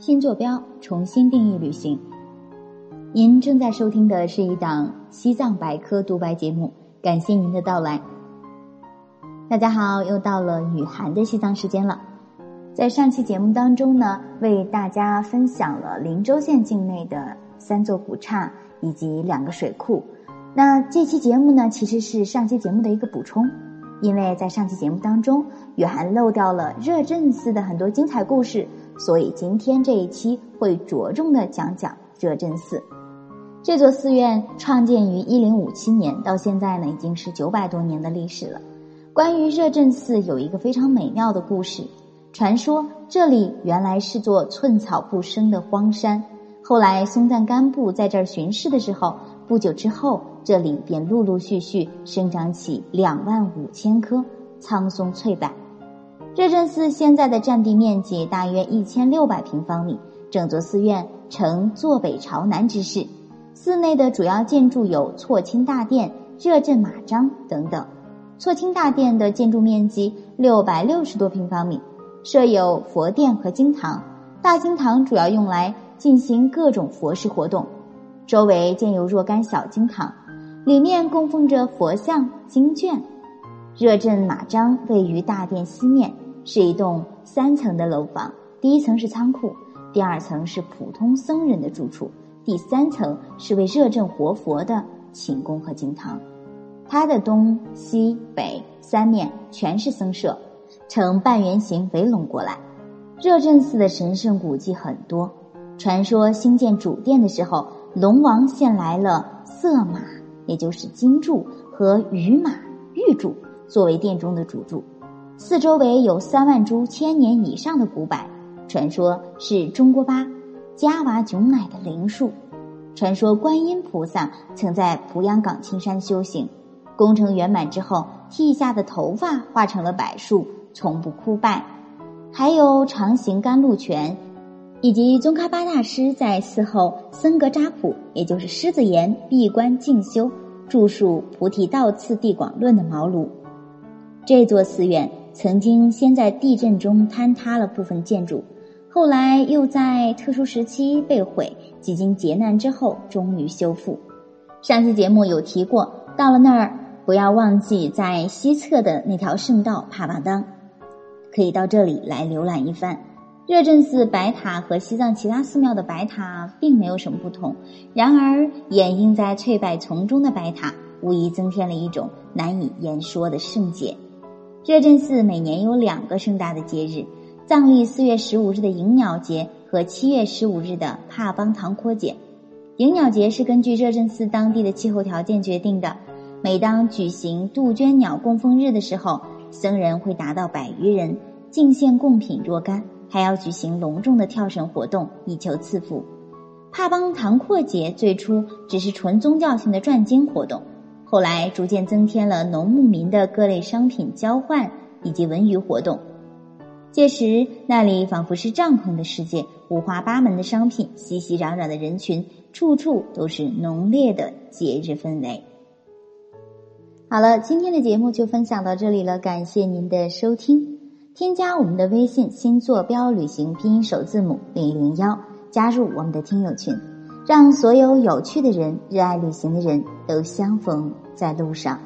新坐标，重新定义旅行。您正在收听的是一档西藏百科独白节目，感谢您的到来。大家好，又到了雨涵的西藏时间了。在上期节目当中呢，为大家分享了林州县境内的三座古刹以及两个水库。那这期节目呢，其实是上期节目的一个补充，因为在上期节目当中，雨涵漏掉了热振寺的很多精彩故事，所以今天这一期会着重的讲讲热振寺。这座寺院创建于一零五七年，到现在呢已经是九百多年的历史了。关于热振寺有一个非常美妙的故事。传说这里原来是座寸草不生的荒山，后来松赞干布在这儿巡视的时候，不久之后这里便陆陆续续生长起两万五千棵苍松翠柏。热振寺现在的占地面积大约一千六百平方米，整座寺院呈坐北朝南之势，寺内的主要建筑有错清大殿、热振马章等等。错清大殿的建筑面积六百六十多平方米。设有佛殿和经堂，大经堂主要用来进行各种佛事活动，周围建有若干小经堂，里面供奉着佛像、经卷。热振马章位于大殿西面，是一栋三层的楼房，第一层是仓库，第二层是普通僧人的住处，第三层是为热振活佛的寝宫和经堂。它的东西北三面全是僧舍。呈半圆形围拢过来。热振寺的神圣古迹很多，传说兴建主殿的时候，龙王献来了色马，也就是金柱和鱼马玉柱作为殿中的主柱。寺周围有三万株千年以上的古柏，传说是中国巴加瓦囧乃的灵树。传说观音菩萨曾在蒲阳岗青山修行，工程圆满之后，剃下的头发化成了柏树。从不枯败，还有长行甘露泉，以及宗喀巴大师在寺后僧格扎普，也就是狮子岩闭关静修，著述《菩提道次第广论》的茅庐。这座寺院曾经先在地震中坍塌了部分建筑，后来又在特殊时期被毁，几经劫难之后终于修复。上期节目有提过，到了那儿不要忘记在西侧的那条圣道帕瓦当。可以到这里来浏览一番。热振寺白塔和西藏其他寺庙的白塔并没有什么不同，然而掩映在翠柏丛中的白塔，无疑增添了一种难以言说的圣洁。热振寺每年有两个盛大的节日：藏历四月十五日的迎鸟节和七月十五日的帕邦唐廓节。迎鸟节是根据热振寺当地的气候条件决定的。每当举行杜鹃鸟供奉日的时候，僧人会达到百余人，敬献贡品若干，还要举行隆重的跳绳活动，以求赐福。帕邦唐廓节最初只是纯宗教性的转经活动，后来逐渐增添了农牧民的各类商品交换以及文娱活动。届时那里仿佛是帐篷的世界，五花八门的商品，熙熙攘攘的人群，处处都是浓烈的节日氛围。好了，今天的节目就分享到这里了，感谢您的收听。添加我们的微信“新坐标旅行”拼音首字母零零幺，加入我们的听友群，让所有有趣的人、热爱旅行的人都相逢在路上。